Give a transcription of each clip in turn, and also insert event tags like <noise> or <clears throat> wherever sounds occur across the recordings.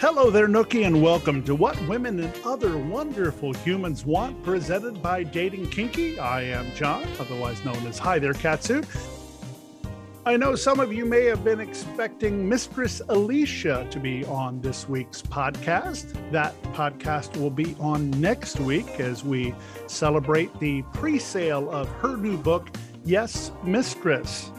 Hello there, Nookie, and welcome to What Women and Other Wonderful Humans Want, presented by Dating Kinky. I am John, otherwise known as Hi There Catsuit. I know some of you may have been expecting Mistress Alicia to be on this week's podcast. That podcast will be on next week as we celebrate the pre sale of her new book, Yes, Mistress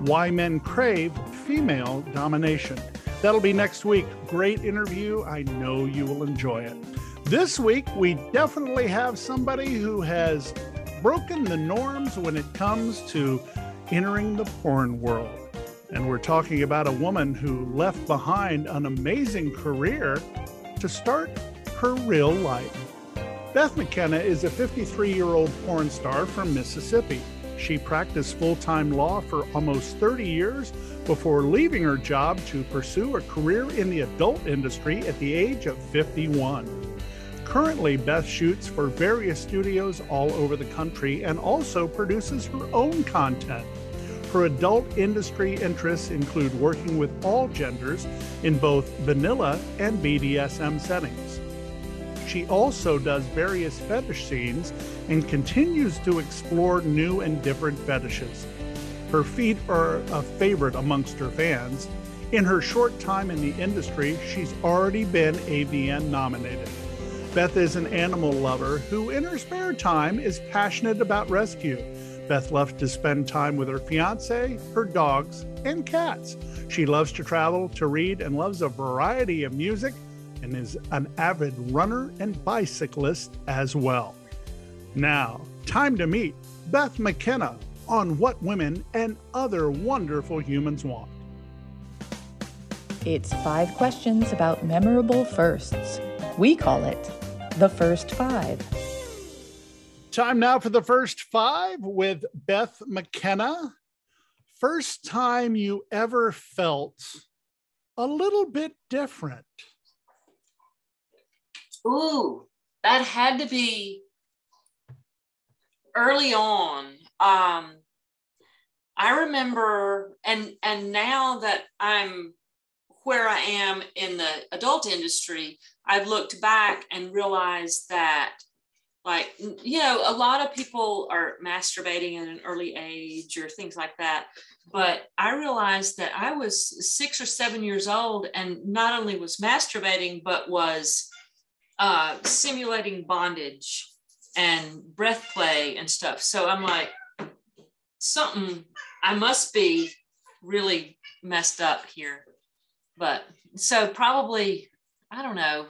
Why Men Crave Female Domination. That'll be next week. Great interview. I know you will enjoy it. This week, we definitely have somebody who has broken the norms when it comes to entering the porn world. And we're talking about a woman who left behind an amazing career to start her real life. Beth McKenna is a 53 year old porn star from Mississippi. She practiced full time law for almost 30 years before leaving her job to pursue a career in the adult industry at the age of 51. Currently, Beth shoots for various studios all over the country and also produces her own content. Her adult industry interests include working with all genders in both vanilla and BDSM settings. She also does various fetish scenes and continues to explore new and different fetishes. Her feet are a favorite amongst her fans. In her short time in the industry, she's already been AVN nominated. Beth is an animal lover who, in her spare time, is passionate about rescue. Beth loves to spend time with her fiance, her dogs, and cats. She loves to travel, to read, and loves a variety of music, and is an avid runner and bicyclist as well. Now, time to meet Beth McKenna on what women and other wonderful humans want. It's five questions about memorable firsts. We call it the first five. Time now for the first five with Beth McKenna. First time you ever felt a little bit different. Ooh, that had to be early on. Um, I remember, and and now that I'm where I am in the adult industry, I've looked back and realized that, like, you know, a lot of people are masturbating at an early age or things like that. But I realized that I was six or seven years old and not only was masturbating, but was uh, simulating bondage and breath play and stuff. So I'm like, something, I must be really messed up here. But so probably, I don't know.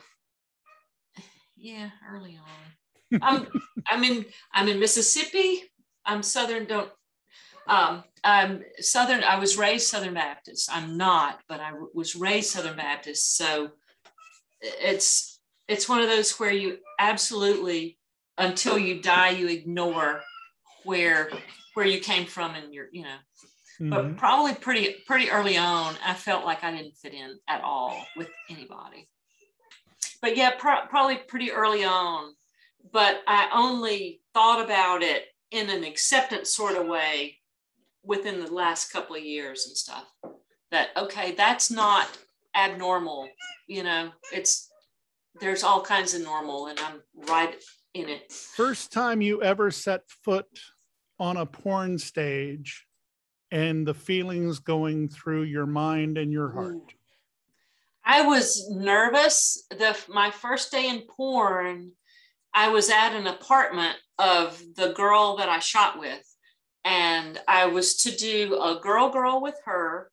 Yeah, early on. <laughs> I'm I'm in I'm in Mississippi. I'm Southern. Don't um, I'm Southern. I was raised Southern Baptist. I'm not, but I was raised Southern Baptist. So it's it's one of those where you absolutely until you die you ignore where where you came from and your you know. Mm-hmm. but probably pretty pretty early on i felt like i didn't fit in at all with anybody. But yeah pro- probably pretty early on but i only thought about it in an acceptance sort of way within the last couple of years and stuff. That okay that's not abnormal you know it's there's all kinds of normal and i'm right in it first time you ever set foot on a porn stage and the feelings going through your mind and your heart i was nervous the my first day in porn i was at an apartment of the girl that i shot with and I was to do a girl girl with her,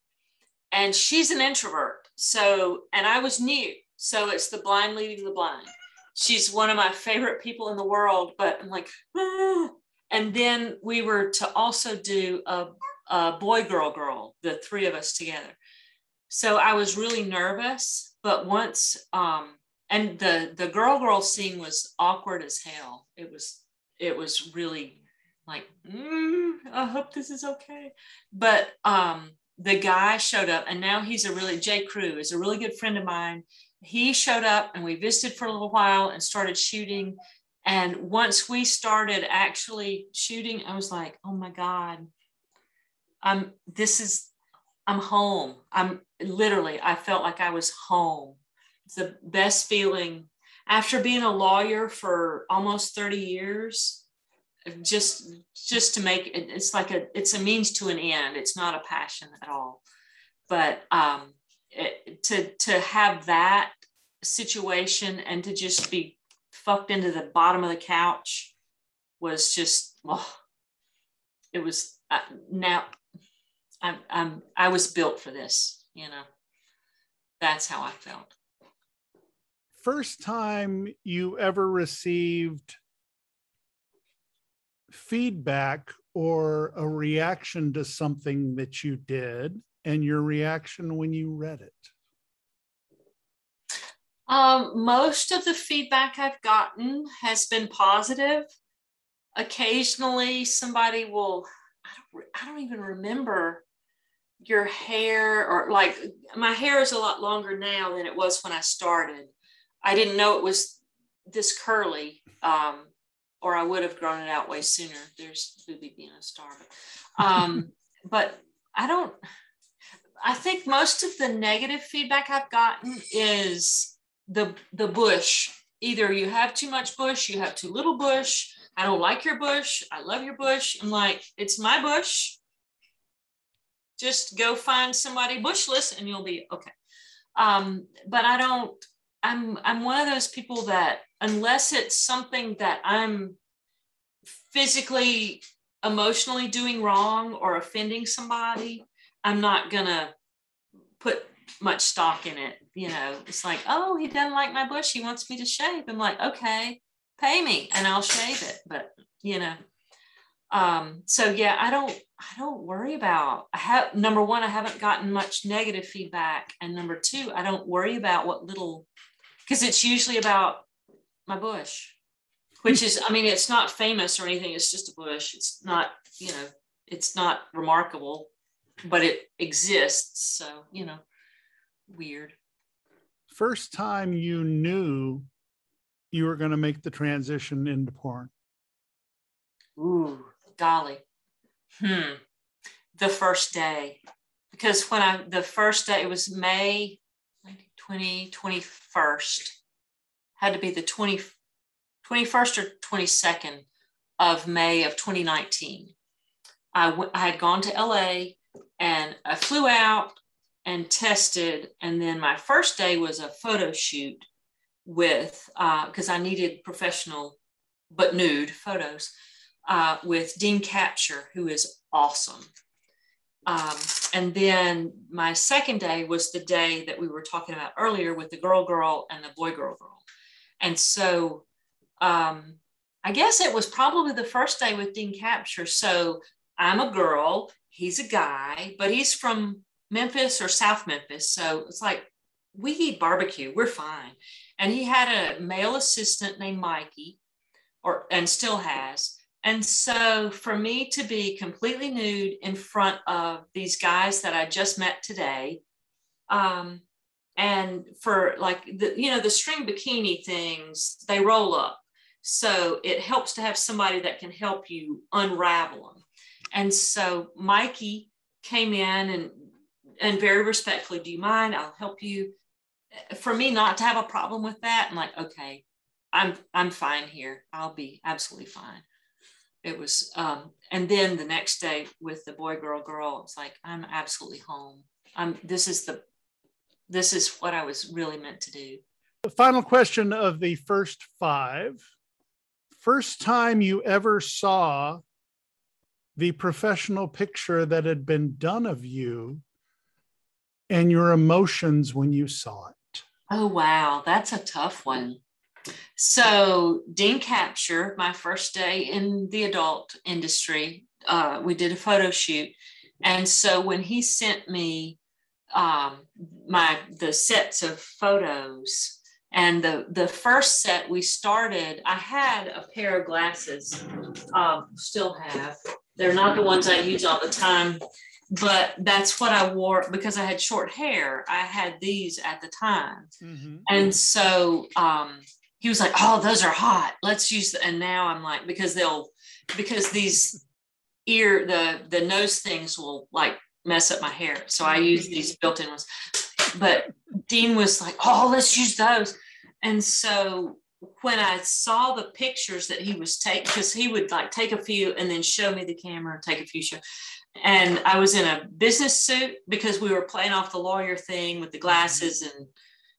and she's an introvert. So, and I was new. So it's the blind leading the blind. She's one of my favorite people in the world, but I'm like, ah. and then we were to also do a, a boy girl girl, the three of us together. So I was really nervous, but once, um, and the the girl girl scene was awkward as hell. It was it was really like, mm, I hope this is okay. But um, the guy showed up, and now he's a really, Jay Crew is a really good friend of mine. He showed up, and we visited for a little while and started shooting. And once we started actually shooting, I was like, oh my God, I'm, this is, I'm home. I'm literally, I felt like I was home. It's the best feeling after being a lawyer for almost 30 years just just to make it it's like a it's a means to an end it's not a passion at all but um to to have that situation and to just be fucked into the bottom of the couch was just oh, it was uh, now I'm, I'm i was built for this you know? That's how i felt. First time you ever received feedback or a reaction to something that you did and your reaction when you read it? Um, most of the feedback I've gotten has been positive. Occasionally, somebody will, I don't, I don't even remember your hair, or like my hair is a lot longer now than it was when I started. I didn't know it was this curly. Um, or I would have grown it out way sooner. There's Booby being a star. But, um, <laughs> but I don't, I think most of the negative feedback I've gotten is the, the bush. Either you have too much bush, you have too little bush. I don't like your bush. I love your bush. I'm like, it's my bush. Just go find somebody bushless and you'll be okay. Um, but I don't, I'm, I'm one of those people that unless it's something that I'm physically, emotionally doing wrong or offending somebody, I'm not gonna put much stock in it. You know, it's like, oh, he doesn't like my bush. He wants me to shave. I'm like, okay, pay me and I'll shave it. But you know, um, so yeah, I don't, I don't worry about. I have number one, I haven't gotten much negative feedback, and number two, I don't worry about what little, because it's usually about my bush, which is, I mean, it's not famous or anything. It's just a bush. It's not, you know, it's not remarkable, but it exists. So, you know, weird. First time you knew you were going to make the transition into porn? Ooh, golly. Hmm. The first day. Because when I, the first day, it was May 20, 21st had to be the 20, 21st or 22nd of May of 2019. I, w- I had gone to LA and I flew out and tested. And then my first day was a photo shoot with, because uh, I needed professional but nude photos uh, with Dean Capture, who is awesome. Um, and then my second day was the day that we were talking about earlier with the girl girl and the boy girl girl. And so um, I guess it was probably the first day with Dean Capture. So I'm a girl, he's a guy, but he's from Memphis or South Memphis. So it's like, we eat barbecue, we're fine. And he had a male assistant named Mikey, or and still has. And so for me to be completely nude in front of these guys that I just met today, um, and for like the you know the string bikini things they roll up so it helps to have somebody that can help you unravel them and so Mikey came in and and very respectfully, do you mind? I'll help you. For me not to have a problem with that, I'm like, okay, I'm I'm fine here. I'll be absolutely fine. It was um, and then the next day with the boy, girl, girl, it's like, I'm absolutely home. I'm this is the this is what I was really meant to do. The final question of the first five. First time you ever saw the professional picture that had been done of you and your emotions when you saw it? Oh, wow. That's a tough one. So, Dean Capture, my first day in the adult industry, uh, we did a photo shoot. And so, when he sent me um, my the sets of photos, and the the first set we started, I had a pair of glasses, um, still have. They're not the ones I use all the time, but that's what I wore because I had short hair. I had these at the time. Mm-hmm. And so um, he was like, Oh, those are hot. Let's use the, and now I'm like, because they'll, because these ear, the, the nose things will like mess up my hair. So I use mm-hmm. these built in ones. But Dean was like, Oh, let's use those. And so when I saw the pictures that he was taking, because he would like take a few and then show me the camera, take a few show and I was in a business suit because we were playing off the lawyer thing with the glasses and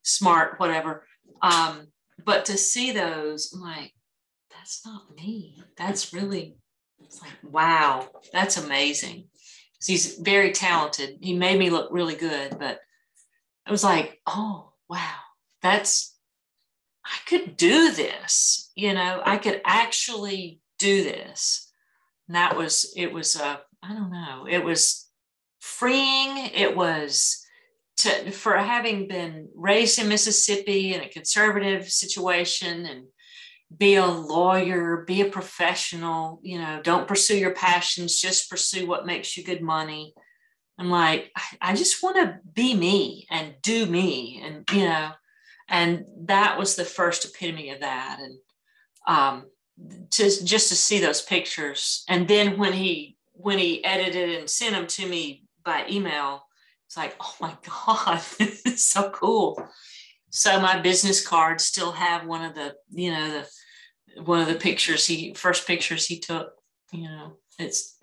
smart, whatever. Um, but to see those, I'm like, that's not me. That's really, it's like, wow, that's amazing. He's very talented. He made me look really good, but I was like, oh, wow, that's, I could do this. You know, I could actually do this. And that was, it was a, I don't know. It was freeing. It was to, for having been raised in Mississippi in a conservative situation and be a lawyer, be a professional, you know, don't pursue your passions, just pursue what makes you good money. I'm like, I just want to be me and do me. And, you know, and that was the first epitome of that. And um, to just to see those pictures. And then when he when he edited and sent them to me by email, it's like, oh my God, <laughs> is so cool. So my business cards still have one of the, you know, the one of the pictures he first pictures he took, you know, it's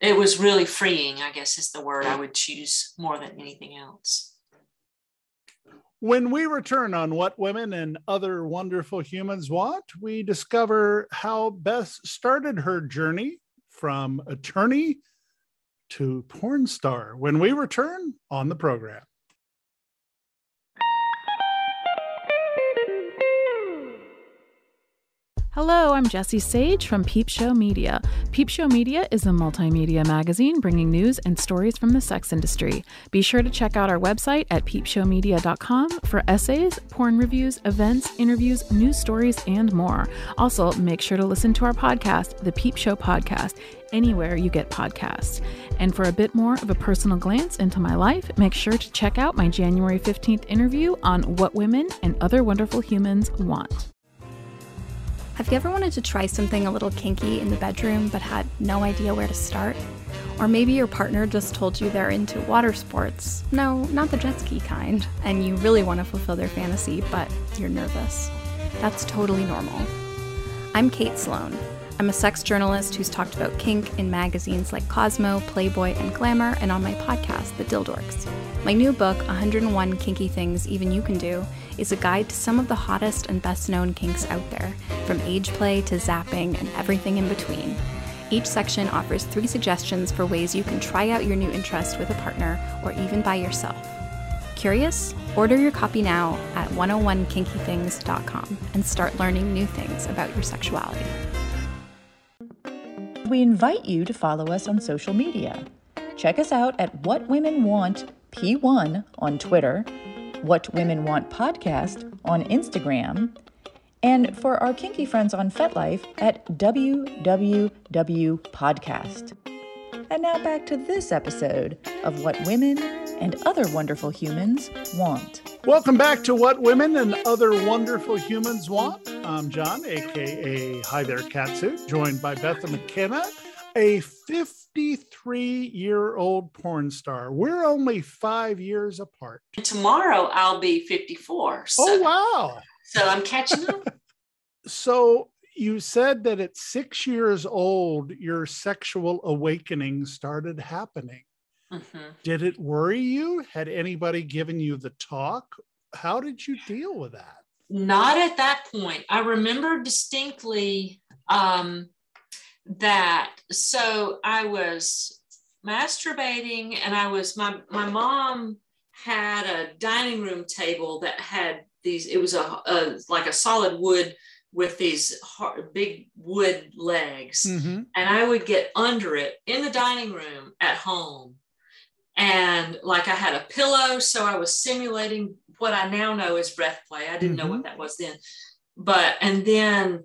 it was really freeing, I guess is the word I would choose more than anything else. When we return on What Women and Other Wonderful Humans Want, we discover how Beth started her journey from attorney to porn star when we return on the program. Hello, I'm Jesse Sage from Peep Show Media. Peep Show Media is a multimedia magazine bringing news and stories from the sex industry. Be sure to check out our website at peepshowmedia.com for essays, porn reviews, events, interviews, news stories, and more. Also, make sure to listen to our podcast, The Peep Show Podcast, anywhere you get podcasts. And for a bit more of a personal glance into my life, make sure to check out my January 15th interview on what women and other wonderful humans want. Have you ever wanted to try something a little kinky in the bedroom but had no idea where to start? Or maybe your partner just told you they're into water sports. No, not the jet ski kind. And you really want to fulfill their fantasy, but you're nervous. That's totally normal. I'm Kate Sloan. I'm a sex journalist who's talked about kink in magazines like Cosmo, Playboy, and Glamour, and on my podcast, The Dildorks. My new book, 101 Kinky Things Even You Can Do, is a guide to some of the hottest and best known kinks out there, from age play to zapping and everything in between. Each section offers three suggestions for ways you can try out your new interest with a partner or even by yourself. Curious? Order your copy now at 101kinkythings.com and start learning new things about your sexuality we invite you to follow us on social media. Check us out at What Women Want P1 on Twitter, What Women Want Podcast on Instagram, and for our kinky friends on FetLife at WWW Podcast. And now back to this episode of What Women and Other Wonderful Humans Want. Welcome back to What Women and Other Wonderful Humans Want. I'm John, aka Hi There Catsuit, joined by Beth McKenna. A 53 year old porn star. We're only five years apart. Tomorrow I'll be 54. So, oh, wow. So I'm catching up. <laughs> <laughs> so you said that at six years old, your sexual awakening started happening. Mm-hmm. Did it worry you? Had anybody given you the talk? How did you deal with that? Not at that point. I remember distinctly um, that. So I was masturbating, and I was my my mom had a dining room table that had these. It was a, a like a solid wood with these hard, big wood legs, mm-hmm. and I would get under it in the dining room at home and like I had a pillow, so I was simulating what I now know is breath play. I didn't mm-hmm. know what that was then. But, and then,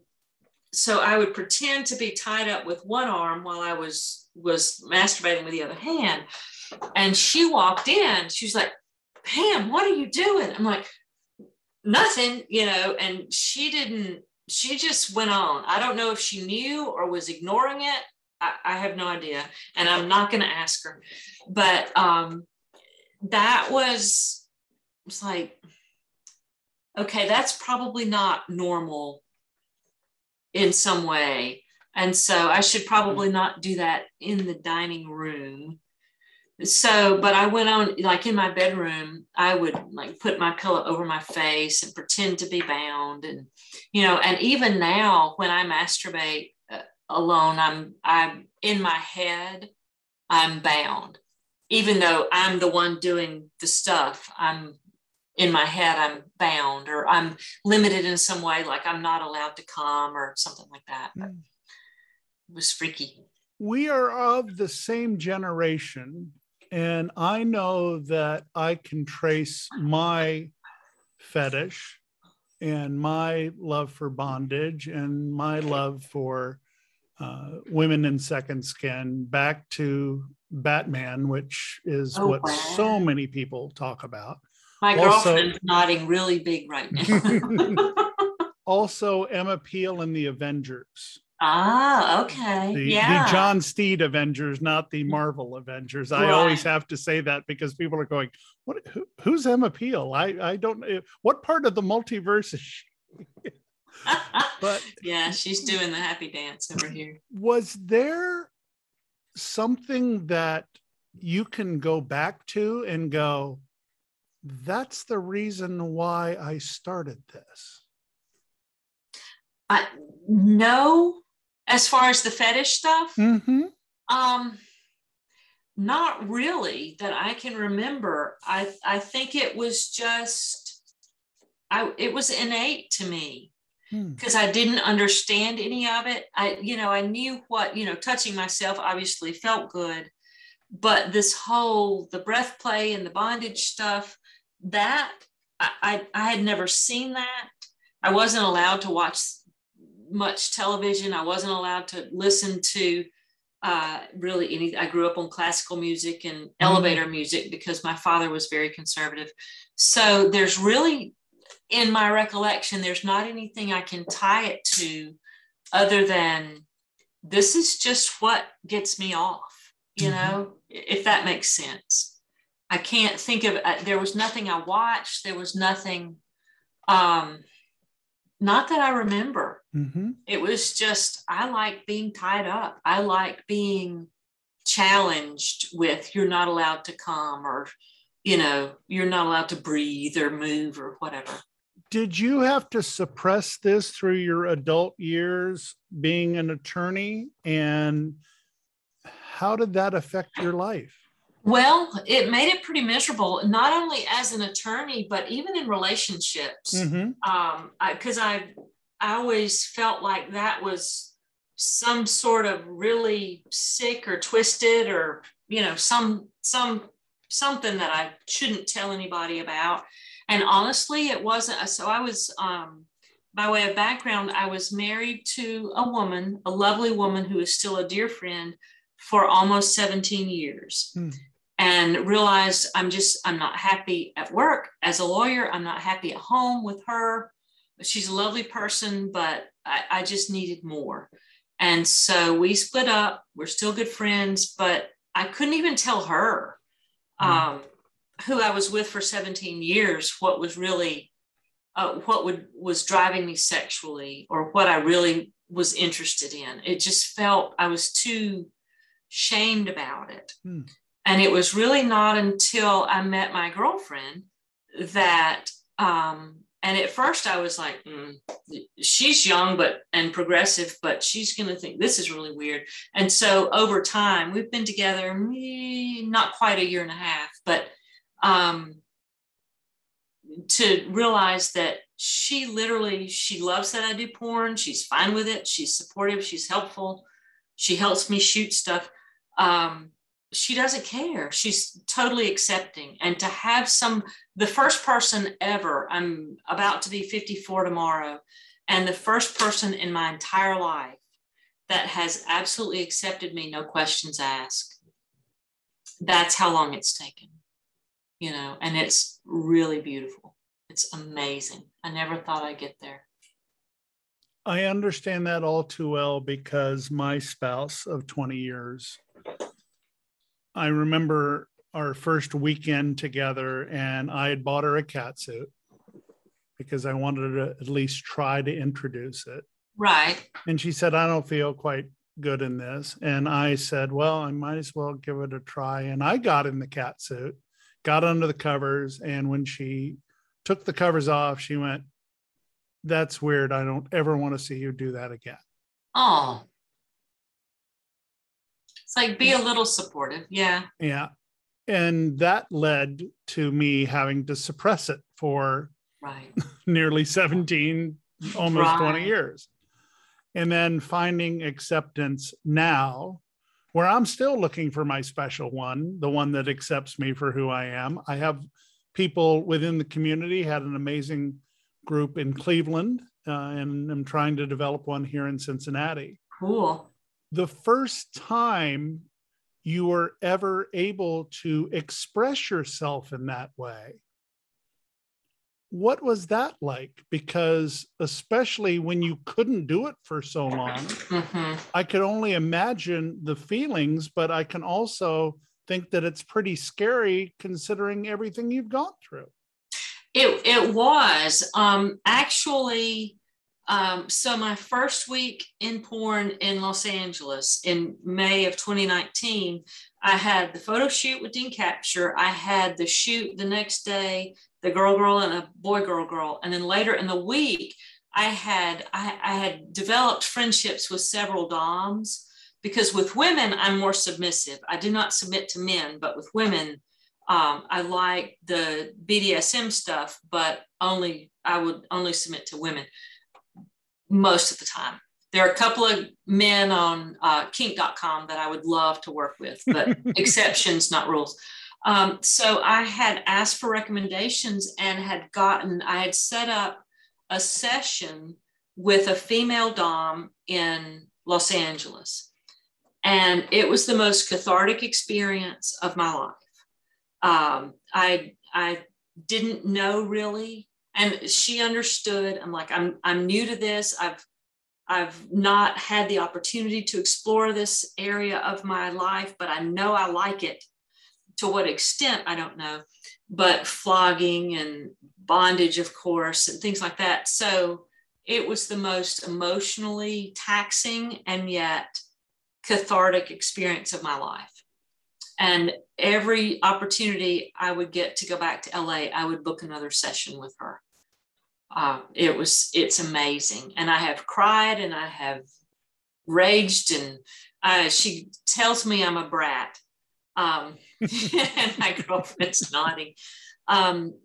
so I would pretend to be tied up with one arm while I was, was masturbating with the other hand. And she walked in, she was like, Pam, what are you doing? I'm like, nothing, you know, and she didn't, she just went on. I don't know if she knew or was ignoring it. I, I have no idea, and I'm not going to ask her. But um, that was it's like, okay, that's probably not normal in some way, and so I should hmm. probably not do that in the dining room. So, but I went on like in my bedroom, I would like put my pillow over my face and pretend to be bound, and you know, and even now when I masturbate, uh, alone. I'm I'm in my head, I'm bound. Even though I'm the one doing the stuff, I'm in my head, I'm bound or I'm limited in some way, like I'm not allowed to come or something like that. Mm. It was freaky. We are of the same generation. And I know that I can trace my fetish and my love for bondage and my love for uh, women in second skin back to Batman, which is oh, what wow. so many people talk about. My also, girlfriend's nodding really big right now. <laughs> <laughs> also, Emma Peel in the Avengers. Ah, okay. The, yeah. the John Steed Avengers, not the Marvel Avengers. I always have to say that because people are going, "What? Who, who's Emma Peel?" I I don't. What part of the multiverse is she? <laughs> but yeah, she's doing the happy dance over here. Was there something that you can go back to and go, that's the reason why I started this? I no, as far as the fetish stuff, mm-hmm. um, not really that I can remember. I I think it was just I it was innate to me. Hmm. because I didn't understand any of it. I, you know, I knew what, you know, touching myself obviously felt good, but this whole the breath play and the bondage stuff, that I, I, I had never seen that. I wasn't allowed to watch much television. I wasn't allowed to listen to uh, really any. I grew up on classical music and mm-hmm. elevator music because my father was very conservative. So there's really in my recollection, there's not anything I can tie it to other than this is just what gets me off, you mm-hmm. know, if that makes sense. I can't think of uh, there was nothing I watched, there was nothing um not that I remember. Mm-hmm. It was just I like being tied up. I like being challenged with you're not allowed to come or you know, you're not allowed to breathe or move or whatever did you have to suppress this through your adult years being an attorney and how did that affect your life well it made it pretty miserable not only as an attorney but even in relationships mm-hmm. um because I, I always felt like that was some sort of really sick or twisted or you know some some something that i shouldn't tell anybody about and honestly, it wasn't. So I was, um, by way of background, I was married to a woman, a lovely woman who is still a dear friend for almost 17 years. Hmm. And realized I'm just, I'm not happy at work as a lawyer. I'm not happy at home with her. She's a lovely person, but I, I just needed more. And so we split up. We're still good friends, but I couldn't even tell her mm-hmm. um, who I was with for 17 years, what was really, uh, what would was driving me sexually, or what I really was interested in. It just felt I was too shamed about it. Hmm. And it was really not until I met my girlfriend that um, and at first I was like, mm, she's young but and progressive, but she's going to think this is really weird. And so over time, we've been together not quite a year and a half, but um, to realize that she literally she loves that I do porn. She's fine with it. She's supportive. She's helpful. She helps me shoot stuff. Um, she doesn't care. She's totally accepting. And to have some, the first person ever, I'm about to be 54 tomorrow, and the first person in my entire life that has absolutely accepted me, no questions asked. That's how long it's taken, you know, and it's really beautiful. It's amazing. I never thought I'd get there. I understand that all too well because my spouse of 20 years I remember our first weekend together, and I had bought her a cat suit because I wanted to at least try to introduce it. Right. And she said, I don't feel quite good in this. And I said, Well, I might as well give it a try. And I got in the cat suit, got under the covers. And when she took the covers off, she went, That's weird. I don't ever want to see you do that again. Oh like be a little supportive. Yeah. Yeah. And that led to me having to suppress it for right. <laughs> nearly 17, almost right. 20 years. And then finding acceptance now, where I'm still looking for my special one, the one that accepts me for who I am. I have people within the community, had an amazing group in Cleveland, uh, and I'm trying to develop one here in Cincinnati. Cool the first time you were ever able to express yourself in that way. What was that like? Because, especially when you couldn't do it for so long, mm-hmm. I could only imagine the feelings, but I can also think that it's pretty scary considering everything you've gone through. It, it was. Um, actually, um, so my first week in porn in Los Angeles in May of 2019, I had the photo shoot with Dean Capture. I had the shoot the next day, the girl girl and a boy girl girl, and then later in the week, I had I, I had developed friendships with several DOMs because with women I'm more submissive. I do not submit to men, but with women, um, I like the BDSM stuff, but only I would only submit to women most of the time. There are a couple of men on uh, kink.com that I would love to work with, but <laughs> exceptions, not rules. Um, so I had asked for recommendations and had gotten, I had set up a session with a female Dom in Los Angeles. And it was the most cathartic experience of my life. Um, I, I didn't know really and she understood i'm like i'm i'm new to this. I've i've not had the opportunity to explore this area of my life but i know i like it. To what extent i don't know. But flogging and bondage of course and things like that. So it was the most emotionally taxing and yet cathartic experience of my life. And every opportunity I would get to go back to LA, I would book another session with her uh, it was it's amazing. And i have cried and i have raged and uh, she tells me i'm a brat. Um, <laughs> and my girlfriend's nodding. Um,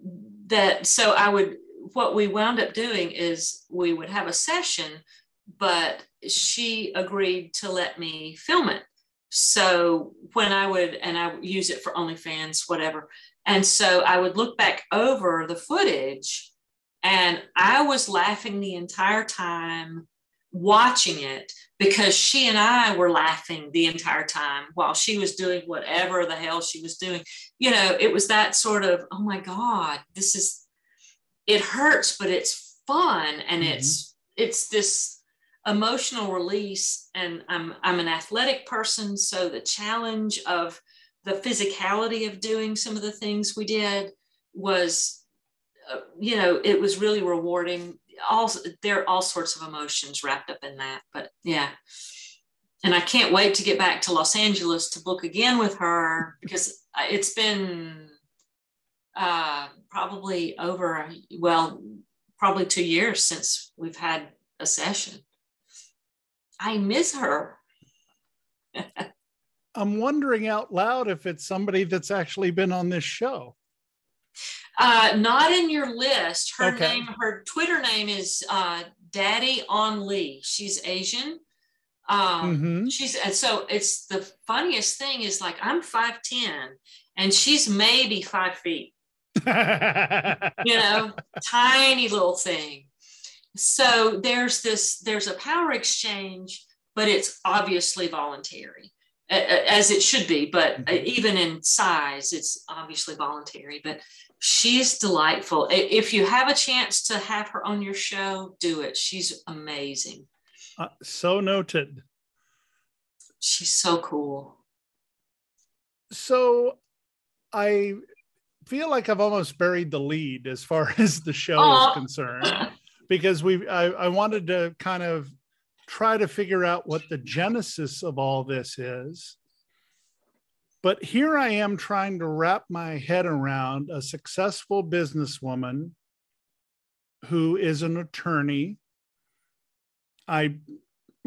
that so i would what we wound up doing is we would have a session but she agreed to let me film it. So when i would and i would use it for onlyfans whatever. And so i would look back over the footage and I was laughing the entire time watching it because she and I were laughing the entire time while she was doing whatever the hell she was doing. You know, it was that sort of, oh my God, this is, it hurts, but it's fun. And mm-hmm. it's, it's this emotional release and I'm I'm an athletic person so the challenge of the physicality of doing some of the things we did was uh, you know it was really rewarding all there are all sorts of emotions wrapped up in that but yeah and I can't wait to get back to Los Angeles to book again with her because it's been uh, probably over well probably two years since we've had a session I miss her. <laughs> I'm wondering out loud if it's somebody that's actually been on this show. Uh, not in your list. Her okay. name, her Twitter name is uh, Daddy on Lee. She's Asian. Um, mm-hmm. She's and so it's the funniest thing is like I'm five ten and she's maybe five feet. <laughs> you know, tiny little thing so there's this there's a power exchange but it's obviously voluntary as it should be but mm-hmm. even in size it's obviously voluntary but she's delightful. If you have a chance to have her on your show do it. She's amazing. Uh, so noted. She's so cool. So i feel like i've almost buried the lead as far <laughs> as the show is concerned because we I, I wanted to kind of try to figure out what the genesis of all this is. But here I am trying to wrap my head around a successful businesswoman who is an attorney. I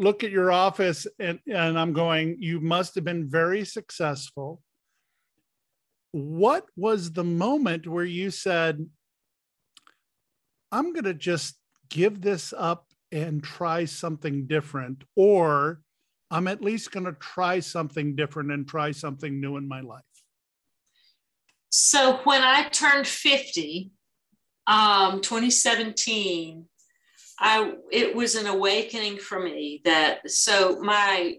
look at your office and, and I'm going, you must have been very successful. What was the moment where you said, I'm going to just give this up and try something different, or I'm at least going to try something different and try something new in my life? So when I turned 50, um, 2017, I it was an awakening for me that so my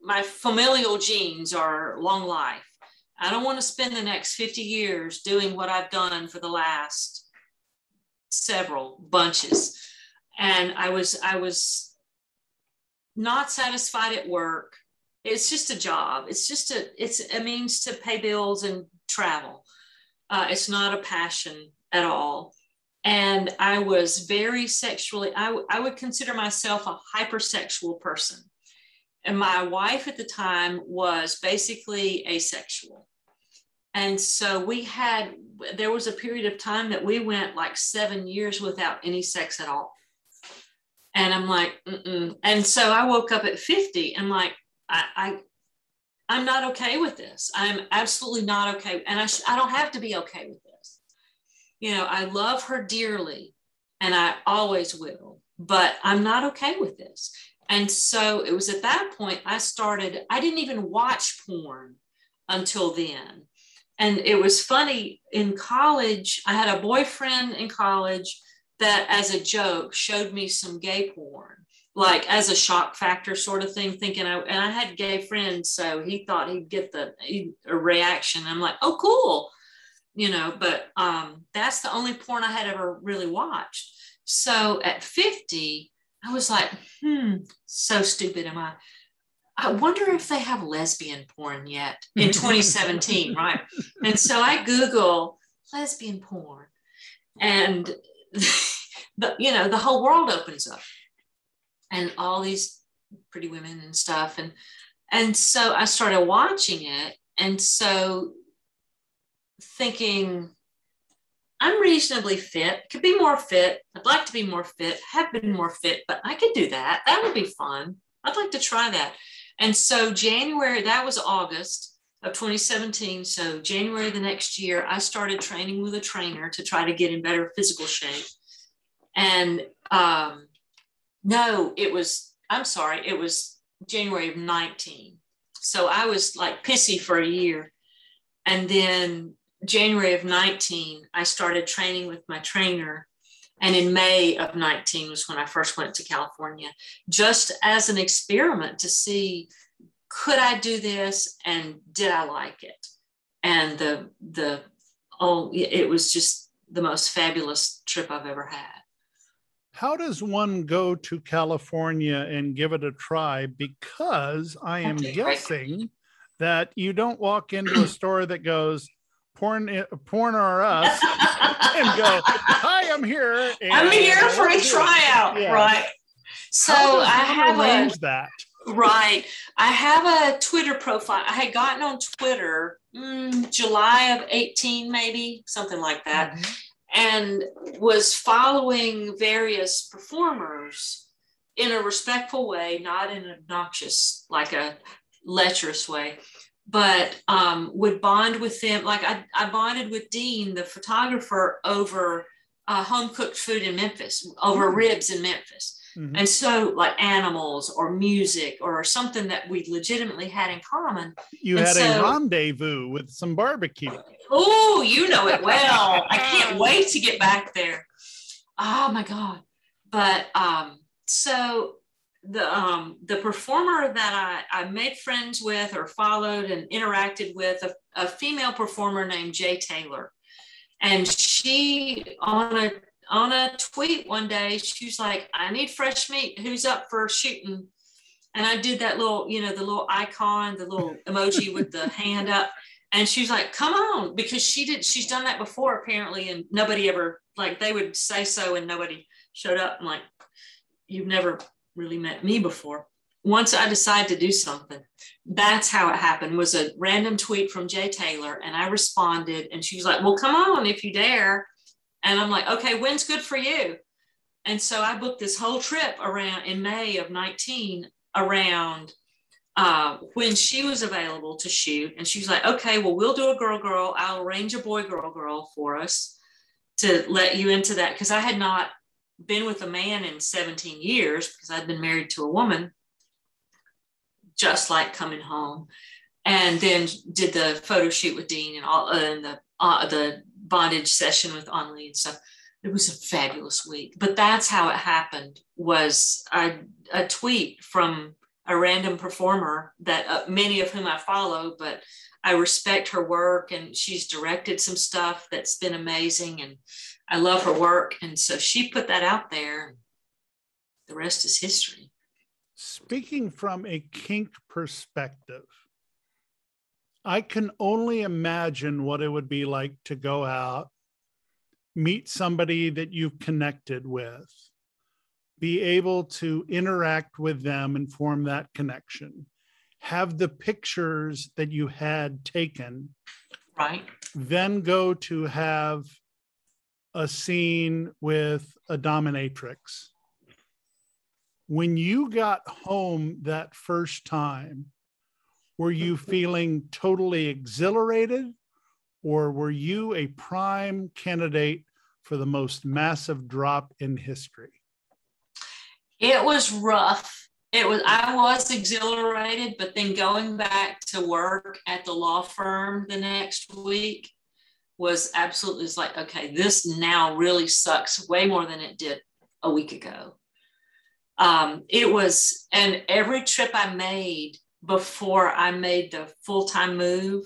my familial genes are long life. I don't want to spend the next 50 years doing what I've done for the last several bunches and i was i was not satisfied at work. It's just a job. It's just a it's a means to pay bills and travel. Uh, it's not a passion at all. And i was very sexually I, I would consider myself a hypersexual person. And my wife at the time was basically asexual. And so we had, there was a period of time that we went like seven years without any sex at all. And I'm like, Mm-mm. and so I woke up at 50 and like, I, I, I'm not okay with this. I'm absolutely not okay. And I, sh- I don't have to be okay with this. You know, I love her dearly and I always will, but I'm not okay with this. And so it was at that point I started, I didn't even watch porn until then and it was funny in college i had a boyfriend in college that as a joke showed me some gay porn like as a shock factor sort of thing thinking I, and i had gay friends so he thought he'd get the a reaction. I'm like oh cool. You know but um, that's the only porn i had ever really watched. So at 50 i was like hmm so stupid am i. I wonder if they have lesbian porn yet in 2017, right? <laughs> And so I Google lesbian porn, and <laughs> the, you know the whole world opens up, and all these pretty women and stuff, and and so I started watching it, and so thinking I'm reasonably fit, could be more fit. I'd like to be more fit, have been more fit, but I could do that. That would be fun. I'd like to try that. And so January, that was August of 2017. So January the next year, I started training with a trainer to try to get in better physical shape. And um, no, it was, I'm sorry, it was January of 19. So I was like pissy for a year. And then January of 19, I started training with my trainer and in May of 19 was when I first went to California, just as an experiment to see could I do this and did I like it? And the the oh it was just the most fabulous trip I've ever had. how does one go to California and give it a try? Because I am Okay, guessing that you don't walk into a store that goes porn, porn or us <laughs> and go, "Hi, I'm here." and I'm here for a let's do it." tryout, Yeah. right? So I have a arrange that. Right. I have a Twitter profile. I had gotten on Twitter mm, July of 18, maybe something like that, Mm-hmm. and was following various performers in a respectful way, not in an obnoxious, like a lecherous way, but um, would bond with them. Like I, I bonded with Dean, the photographer, over uh, home cooked food in Memphis, over Mm. ribs in Memphis. Mhm. And so, like animals or music or something that we legitimately had in common. You and had a rendezvous with some barbecue. Oh, you know it well. <laughs> I can't wait to get back there. Oh my God. But um, so the um, the performer that I, I made friends with or followed and interacted with, a, a female performer named Jay Taylor. And she on a on a tweet one day, she was like, I need fresh meat. Who's up for shooting? And I did that little, you know, the little icon, the little <laughs> emoji with the hand up. And she was like, come on, because she did, she's done that before apparently. And nobody ever, like, they would say so and nobody showed up. I'm like, you've never really met me before. Once I decided to do something, that's how it happened was a random tweet from Jay Taylor. And I responded and she was like, well, come on if you dare. And I'm like, okay, when's good for you? And so I booked this whole trip around in May of 19 around uh, when she was available to shoot. And she's like, okay, well, we'll do a girl girl. I'll arrange a boy girl girl for us to let you into that. Cause I had not been with a man in 17 years because I'd been married to a woman, just like coming home. And then did the photo shoot with Dean and all uh, and the uh, the bondage session with Anli and stuff. It was a fabulous week. But that's how it happened. Was a, a tweet from a random performer that uh, many of whom I follow, but I respect her work and she's directed some stuff that's been amazing and I love her work. And so she put that out there. The rest is history. Speaking from a kink perspective, I can only imagine what it would be like to go out, meet somebody that you've connected with, be able to interact with them and form that connection, have the pictures that you had taken, Right. then go to have a scene with a dominatrix. When you got home that first time, were you feeling totally exhilarated or were you a prime candidate for the most massive drop in history? It was rough. It was I was exhilarated, but then going back to work at the law firm the next week was absolutely it's like, okay, this now really sucks way more than it did a week ago. Um, it was, and every trip I made before I made the full-time move,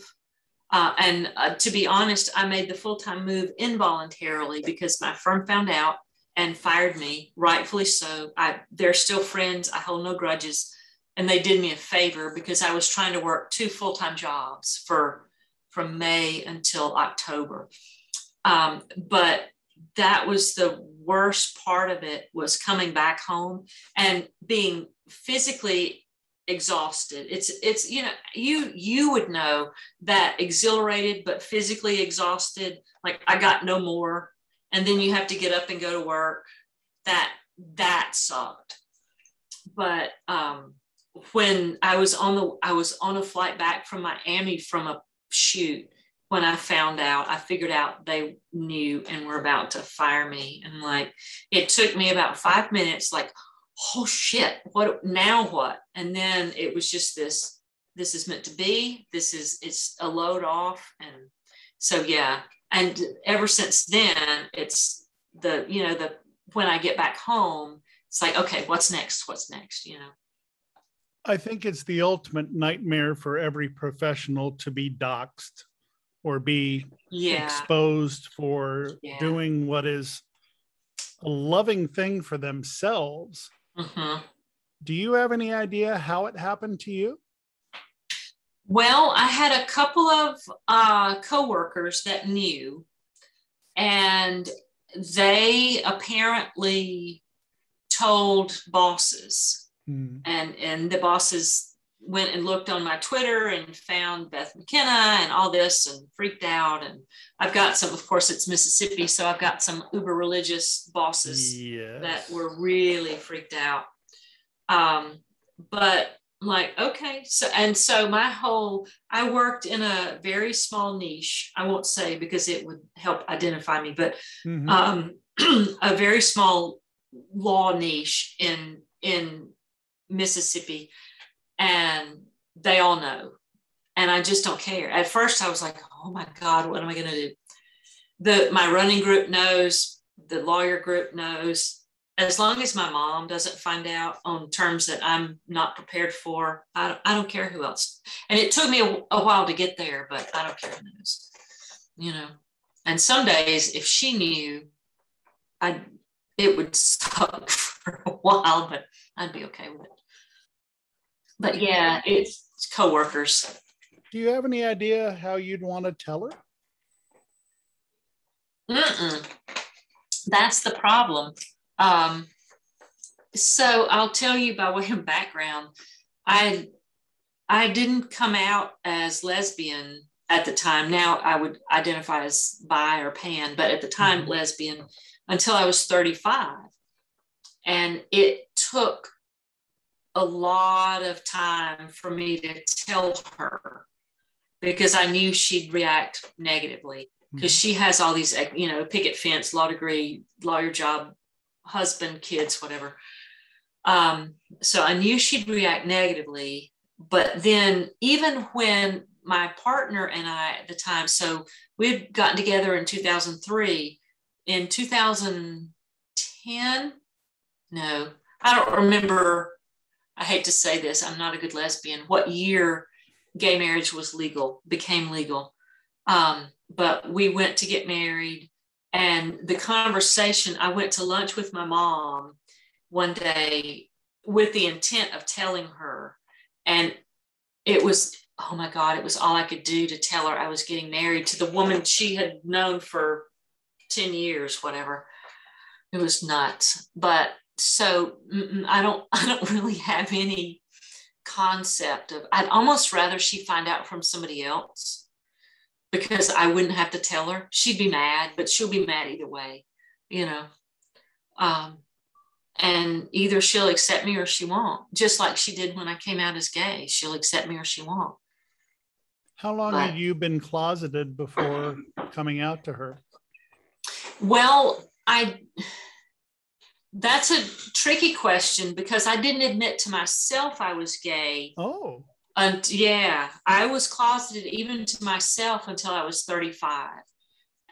uh, and uh, to be honest, I made the full-time move involuntarily because my firm found out and fired me, rightfully so. I they're still friends. I hold no grudges, and they did me a favor because I was trying to work two full time jobs for from May until October. Um, but that was the worst part of it was coming back home and being physically exhausted. It's it's you know you you would know that exhilarated but physically exhausted like i got no more. And then you have to get up and go to work. That that sucked. But um when i was on the i was on a flight back from miami from a shoot when i found out i figured out they knew and were about to fire me. And like it took me about five minutes like oh shit what now what? And then it was just this this is meant to be this is it's a load off and so yeah. And ever since then it's the you know the when i get back home it's like okay what's next? What's next? You know? I think it's the ultimate nightmare for every professional to be doxxed or be yeah. exposed for Yeah. doing what is a loving thing for themselves. Mhm. Do you have any idea how it happened to you? Well, I had a couple of uh, coworkers that knew, and they apparently told bosses, Hmm. and and the bosses went and looked on my Twitter and found Beth McKenna and all this and freaked out. And I've got some, of course, it's Mississippi, so I've got some uber religious bosses Yes. that were really freaked out. Um, but like, okay, so and so my whole I worked in a very small niche. I won't say because it would help identify me, but Mhm. um, <clears throat> a very small law niche in in Mississippi, and they all know, and I just don't care. At first, I was like, "Oh my God, what am I going to do?" The my running group knows, the lawyer group knows. As long as my mom doesn't find out on terms that I'm not prepared for, I don't, I don't care who else. And it took me a, a while to get there, but I don't care who knows, you know. And some days, if she knew, I it would suck <laughs> for a while, but I'd be okay with it. But yeah, it's it's coworkers. Do you have any idea how you'd want to tell her? Mm-mm. That's the problem. Um, so I'll tell you by way of background, I I didn't come out as lesbian at the time. Now I would identify as bi or pan, but at the time Mhm. lesbian until I was 35. And it took a lot of time for me to tell her because I knew she'd react negatively because she has all these, you know, picket fence, law degree, lawyer job, husband, kids, whatever. Um, so I knew she'd react negatively. But then, even when my partner and I at the time, so we'd gotten together in 2003. In 2010, no, I don't remember. I hate to say this, I'm not a good lesbian. What year gay marriage was legal, became legal? Um, but we went to get married and the conversation i went to lunch with my mom one day with the intent of telling her and it was oh my god it was all i could do to tell her i was getting married to the woman she had known for 10 years whatever it was nuts but so i don't <laughs> i don't really have any concept of i'd almost rather she find out from somebody else because I wouldn't have to tell her. She'd be mad, but she'll be mad either way, you know. Um, and either she'll accept me or she won't, just like she did when I came out as gay. She'll accept me or she won't. How long But- had you been closeted before coming out to her? Well, I that's a tricky question because I didn't admit to myself I was gay. Oh, And yeah, I was closeted even to myself until I was 35.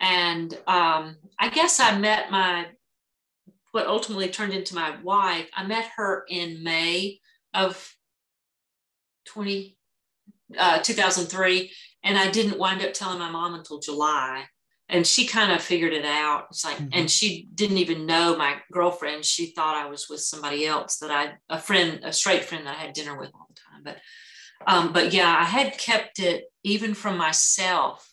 And um, I guess I met my, what ultimately turned into my wife, I met her in May of 20, uh, 2003. And I didn't wind up telling my mom until July. And she kind of figured it out. It's like, Mhm. and she didn't even know my girlfriend. She thought I was with somebody else that I, a friend, a straight friend that I had dinner with all the time. But um, but yeah, I had kept it even from myself.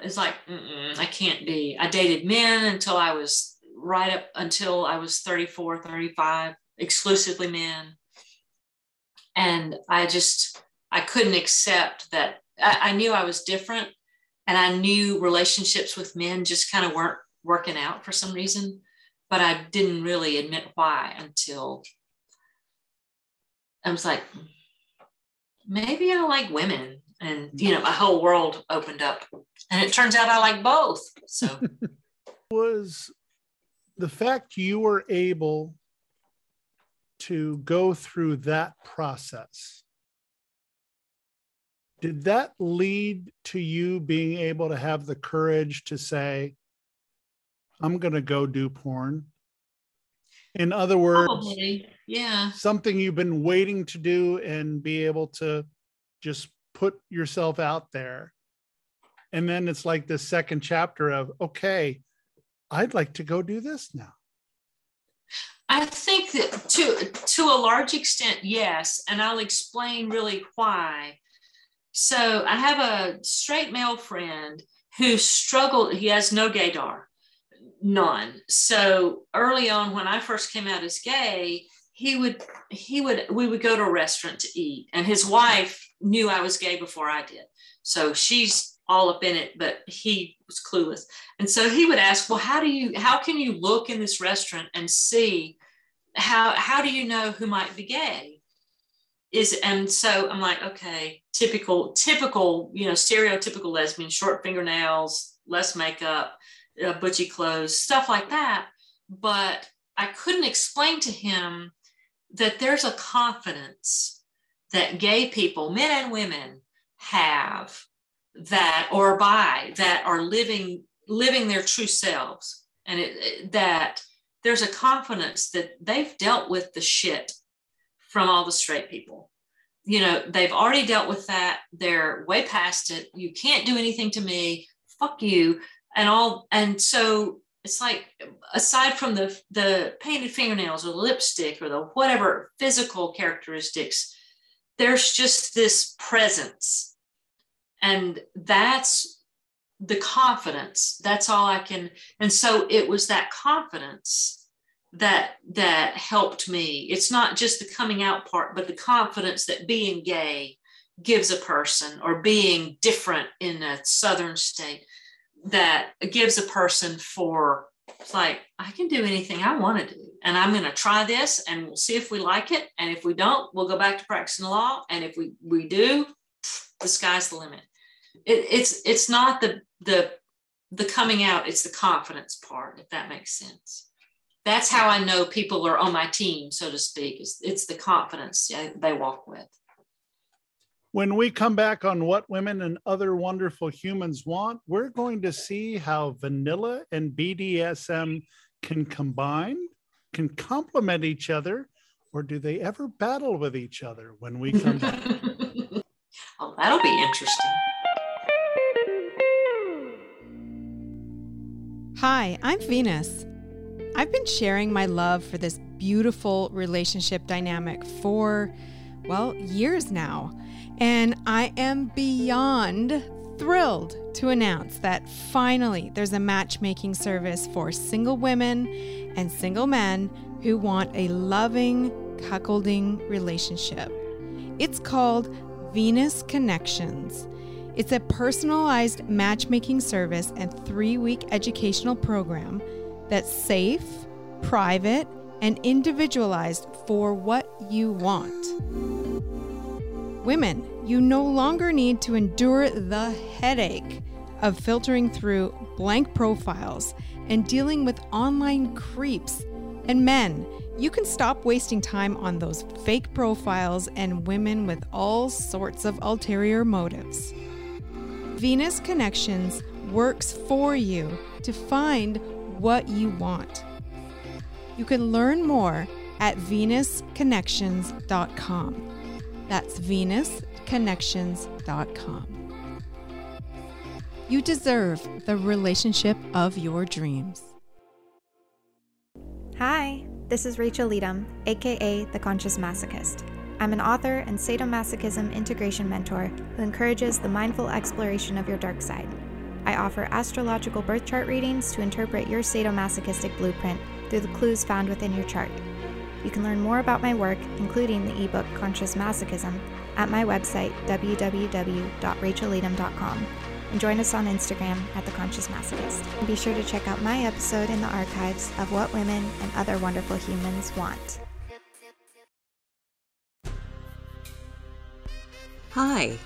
It's like, mm-mm, I can't be. I dated men until I was right up until I was 34, 35, exclusively men. And I just, I couldn't accept that. I, I knew I was different and I knew relationships with men just kind of weren't working out for some reason, but I didn't really admit why until I was like, maybe I like women. And, you know, my whole world opened up. And it turns out I like both. So, <laughs> was the fact you were able to go through that process did that lead to you being able to have the courage to say i'm going to go do porn in other words probably, yeah. something you've been waiting to do and be able to just put yourself out there. And then it's like the second chapter of, okay, I'd like to go do this now. I think that to to a large extent, yes, and I'll explain really why. So I have a straight male friend who struggled. He has no gaydar, none. So early on, when I first came out as gay, he would he would we would go to a restaurant to eat, and his wife knew I was gay before I did. So she's all up in it, but he was clueless. And so he would ask, well, how do you, how can you look in this restaurant and see how, how do you know who might be gay? Is, and so I'm like, okay, typical, typical, you know, stereotypical lesbian, short fingernails, less makeup, uh, butchy clothes, stuff like that. But I couldn't explain to him that there's a confidence that gay people, men and women, have that or by that are living living their true selves and it, that there's a confidence that they've dealt with the shit from all the straight people. You know they've already dealt with that. They're way past it. You can't do anything to me. Fuck you. And all and so it's like aside from the the painted fingernails or the lipstick or the whatever physical characteristics there's just this presence. And that's the confidence. That's all i can and so it was that confidence that that helped me. It's not just the coming out part but the confidence that being gay gives a person or being different in a southern state that gives a person for like i can do anything i want to do and i'm going to try this and we'll see if we like it and if we don't we'll go back to practicing law and if we we do the sky's the limit. It, it's it's not the the the coming out it's the confidence part if that makes sense that's how i know people are on my team so to speak it's, it's the confidence they walk with when we come back on what women and other wonderful humans want we're going to see how vanilla and bdsm can combine can complement each other or do they ever battle with each other when we come back <laughs> oh that'll be interesting Hi, I'm Venus. I've been sharing my love for this beautiful relationship dynamic for, well, years now. And I am beyond thrilled to announce that finally there's a matchmaking service for single women and single men who want a loving, cuckolding relationship. It's called Venus Connections. It's a personalized matchmaking service and three week educational program that's safe, private, and individualized for what you want. Women, you no longer need to endure the headache of filtering through blank profiles and dealing with online creeps. And men, you can stop wasting time on those fake profiles and women with all sorts of ulterior motives. Venus Connections works for you to find what you want. You can learn more at venusconnections.com. That's venusconnections.com. You deserve the relationship of your dreams. Hi, this is Rachel Leadham, aka The Conscious Masochist. I'm an author and sadomasochism integration mentor who encourages the mindful exploration of your dark side. I offer astrological birth chart readings to interpret your sadomasochistic blueprint through the clues found within your chart. You can learn more about my work, including the ebook Conscious Masochism, at my website, www.rachelleadham.com, and join us on Instagram at The Conscious Masochist. And be sure to check out my episode in the archives of What Women and Other Wonderful Humans Want. Hi,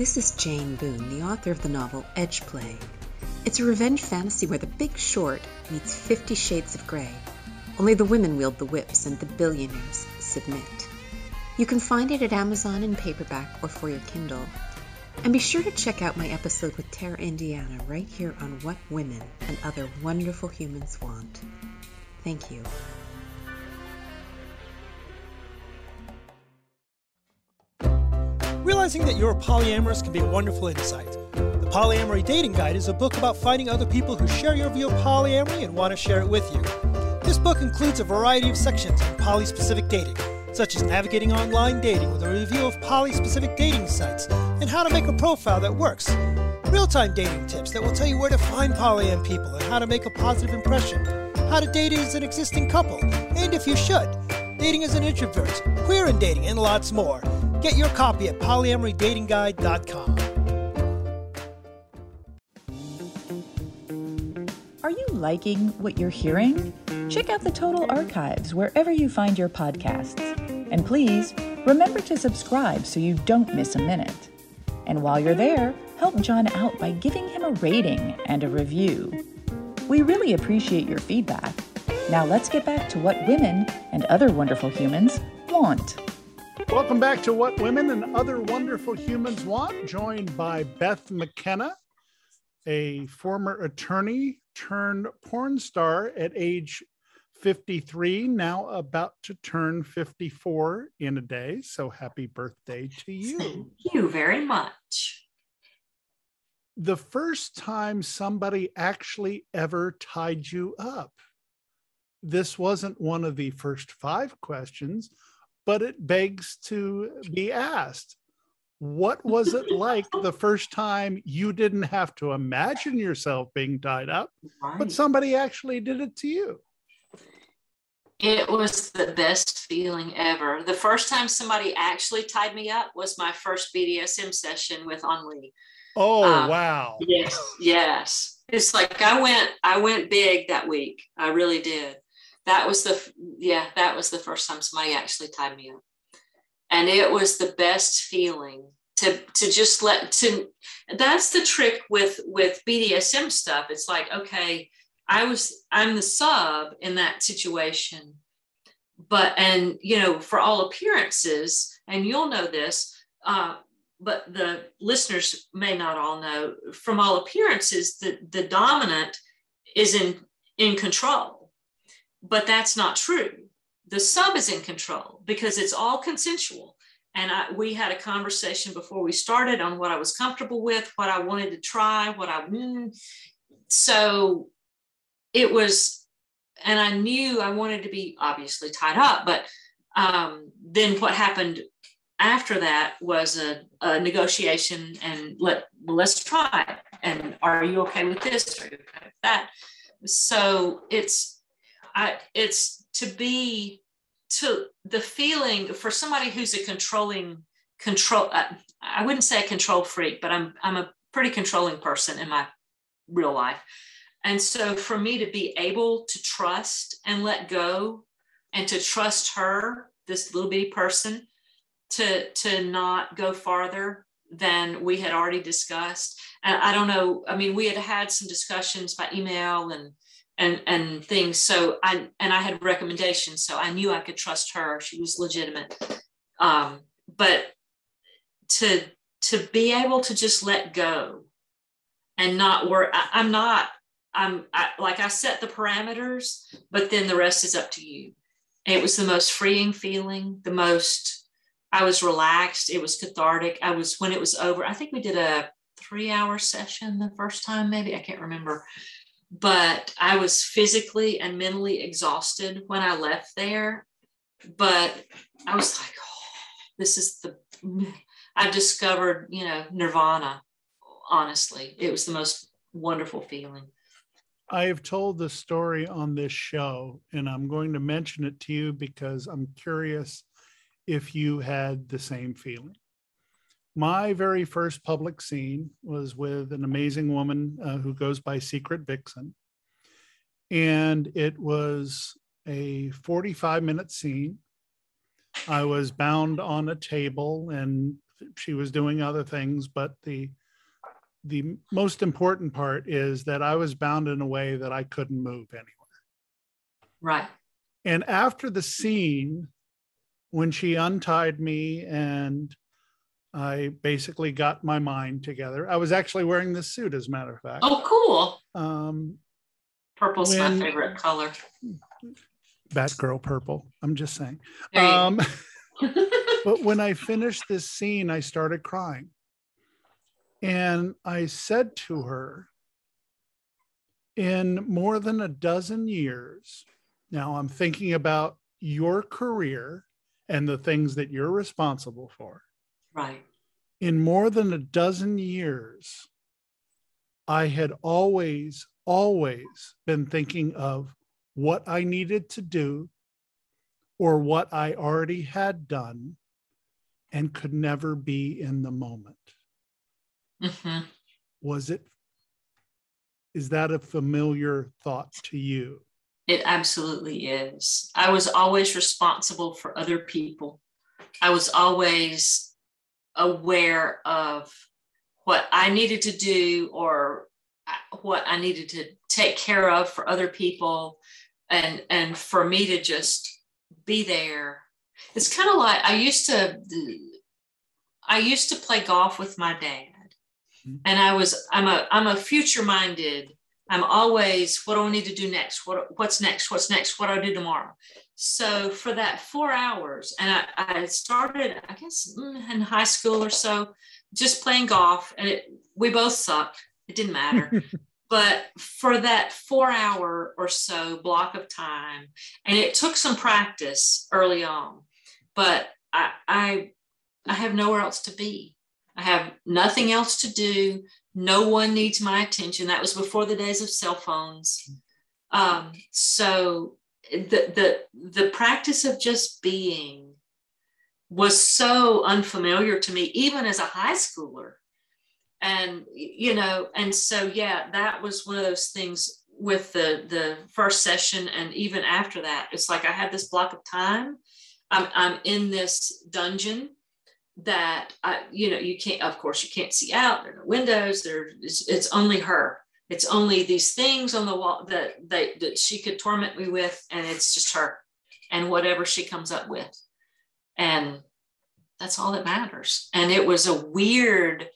this is Jane Boone, the author of the novel Edgeplay. It's a revenge fantasy where the big short meets Fifty Shades of Grey. Only the women wield the whips and the billionaires submit. You can find it at Amazon in paperback or for your Kindle. And be sure to check out my episode with Tara Indiana right here on What Women and Other Wonderful Humans Want. Thank you. Realizing that you're polyamorous can be a wonderful insight. The Polyamory Dating Guide is a book about finding other people who share your view of polyamory and want to share it with you. This book includes a variety of sections on poly specific dating, such as navigating online dating with a review of poly specific dating sites and how to make a profile that works, real time dating tips that will tell you where to find polyam people and how to make a positive impression, how to date as an existing couple, and if you should, dating as an introvert, queer in dating, and lots more. Get your copy at polyamorydatingguide.com. Are you liking what you're hearing? Check out the Total Archives wherever you find your podcasts. And please, remember to subscribe so you don't miss a minute. And while you're there, help John out by giving him a rating and a review. We really appreciate your feedback. Now let's get back to what women and other wonderful humans want. Welcome back to What Women and Other Wonderful Humans Want, joined by Beth McKenna, a former attorney turned porn star at age 53, now about to turn 54 in a day. So happy birthday to you. Thank you very much. The first time somebody actually ever tied you up. This wasn't one of the first five questions, but it begs to be asked. What was it <laughs> like the first time you didn't have to imagine yourself being tied up, Right. but somebody actually did it to you? It was the best feeling ever. The first time somebody actually tied me up was my first BDSM session with Henri. Oh, Um, wow. Yes, yes. It's like I went, I went big that week. I really did. That was the, yeah, that was the first time somebody actually tied me up, and it was the best feeling to to just let to. That's the trick with with BDSM stuff. It's like okay, I was I'm the sub in that situation, but and you know for all appearances, and you'll know this. Uh, but the listeners may not all know from all appearances that the dominant is in in control but that's not true the sub is in control because it's all consensual and I, we had a conversation before we started on what i was comfortable with what i wanted to try what i mm. so it was and i knew i wanted to be obviously tied up but um, then what happened after that was a, a negotiation and let well, let's try it. and are you okay with this are you okay with that so it's i it's to be to the feeling for somebody who's a controlling control I, I wouldn't say a control freak but i'm i'm a pretty controlling person in my real life. And so for me to be able to trust and let go and to trust her this little bitty person to to not go farther than we had already discussed. And i don't know i mean we had had some discussions by email and and and things. So i and i had recommendations so i knew i could trust her. She was legitimate. Um but to to be able to just let go and not work I, i'm not i'm I, like i set the parameters but then the rest is up to you. It was the most freeing feeling the most i was relaxed it was cathartic. I was when it was over i think we did a three hour session the first time maybe i can't remember but i was physically and mentally exhausted when i left there. But i was like oh, <sighs> this is the i discovered you know nirvana honestly. It was the most wonderful feeling. I have told the story on this show, and I'm going to mention it to you because I'm curious if you had the same feeling. My very first public scene was with an amazing woman uh, who goes by Secret Vixen. And it was a 45 minute scene. I was bound on a table and she was doing other things, but the the most important part is that I was bound in a way that I couldn't move anywhere. right And after the scene, when she untied me and I basically got my mind together, I was actually wearing this suit, as a matter of fact. oh cool Um, purple's When- my favorite color Batgirl purple. I'm just saying. There you go. Um, <laughs> but when I finished this scene, I started crying. And I said to her, in more than a dozen years, Now I'm thinking about your career and the things that you're responsible for. Right. In more than a dozen years, I had always, always been thinking of what I needed to do or what I already had done and could never be in the moment. Mm-hmm. Was it, is that a familiar thought to you? It absolutely is. I was always responsible for other people. I was always aware of what I needed to do or uh, what I needed to take care of for other people and and for me to just be there. It's kind of like I used to I used to play golf with my dad. Mm-hmm. And I was I'm a I'm a future minded I'm always, what do I need to do next? What, what's next? What's next? What do I do tomorrow? So for that four hours, and I, I started, I guess, mm, in high school or so, just playing golf, and it, we both sucked. It didn't matter. <laughs> but for that four hour or so block of time, and it took some practice early on, but I, I, I have nowhere else to be. I have nothing else to do. No one needs my attention. That was before the days of cell phones. Um, so the the the practice of just being was so unfamiliar to me, even as a high schooler. And you know, and so yeah, that was one of those things with the the first session, and even after that, it's like I had this block of time. I'm I'm in this dungeon that I, you know, you can't, of course, you can't see out. There are no windows. There, it's, only her. It's only these things on the wall that they, that she could torment me with, and it's just her and whatever she comes up with, and that's all that matters. And it was a weird,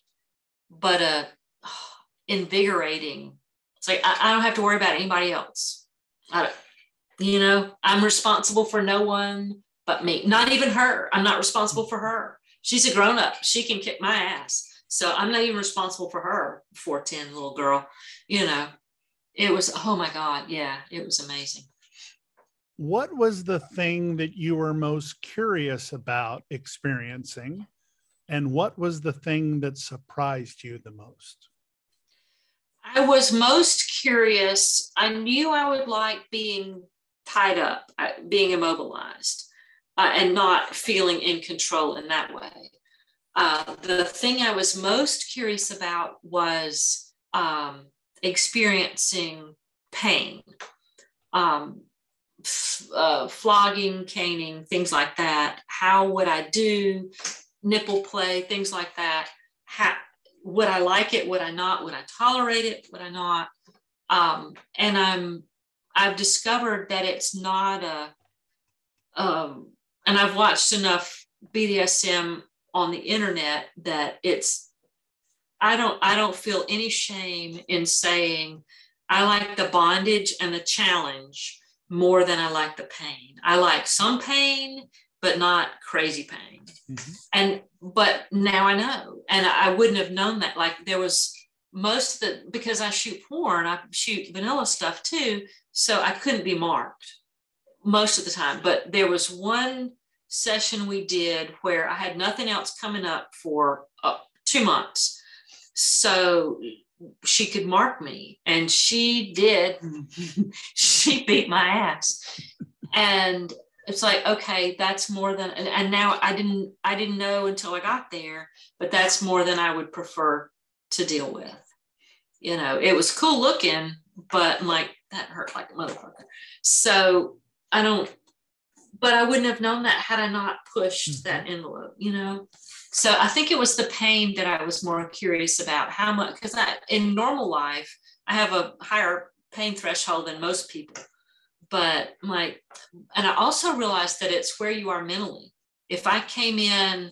but a oh, <sighs> invigorating. It's like I, I, don't have to worry about anybody else. I, don't you know, I'm responsible for no one but me. Not even her. I'm not responsible for her she's a grown up. She can kick my ass. So I'm not even responsible for her 410 little girl. You know, it was, oh my God. Yeah, it was amazing. What was the thing that you were most curious about experiencing? And what was the thing that surprised you the most? I was most curious. I knew I would like being tied up, being immobilized uh, and not feeling in control in that way. Uh, the thing I was most curious about was um, experiencing pain, um, f- uh, flogging, caning, things like that. How would I do nipple play, things like that? How, would I like it? Would I not? Would I tolerate it? Would I not? Um, and I'm I've discovered that it's not a um, and I've watched enough BDSM on the internet that it's I don't I don't feel any shame in saying I like the bondage and the challenge more than I like the pain. I like some pain, but not crazy pain. Mm-hmm. And but now I know, and I wouldn't have known that. Like there was most of the because I shoot porn, I shoot vanilla stuff too, so I couldn't be marked most of the time. But there was one session we did where I had nothing else coming up for uh, two months. So she could mark me, and she did. <laughs> she beat my ass. And it's like okay that's more than and, and, now i didn't i didn't know until i got there but that's more than i would prefer to deal with you know it was cool looking but I'm like that hurt like a motherfucker so i don't but I wouldn't have known that had I not pushed mm-hmm. that envelope, you know? So I think it was the pain that I was more curious about how much, because in normal life, I have a higher pain threshold than most people. But like, and I also realized that it's where you are mentally. If I came in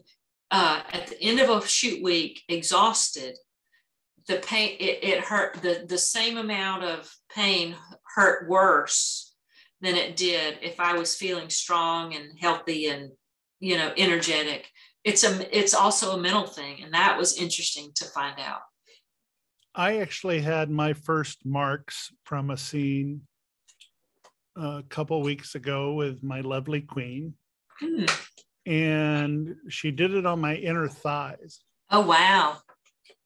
uh, at the end of a shoot week exhausted, the pain, it, it hurt, the, the same amount of pain hurt worse than it did if I was feeling strong and healthy and you know energetic. It's a it's also a mental thing, and that was interesting to find out. I actually had my first marks from a scene a couple weeks ago with my lovely queen, Hmm. and she did it on my inner thighs. Oh wow,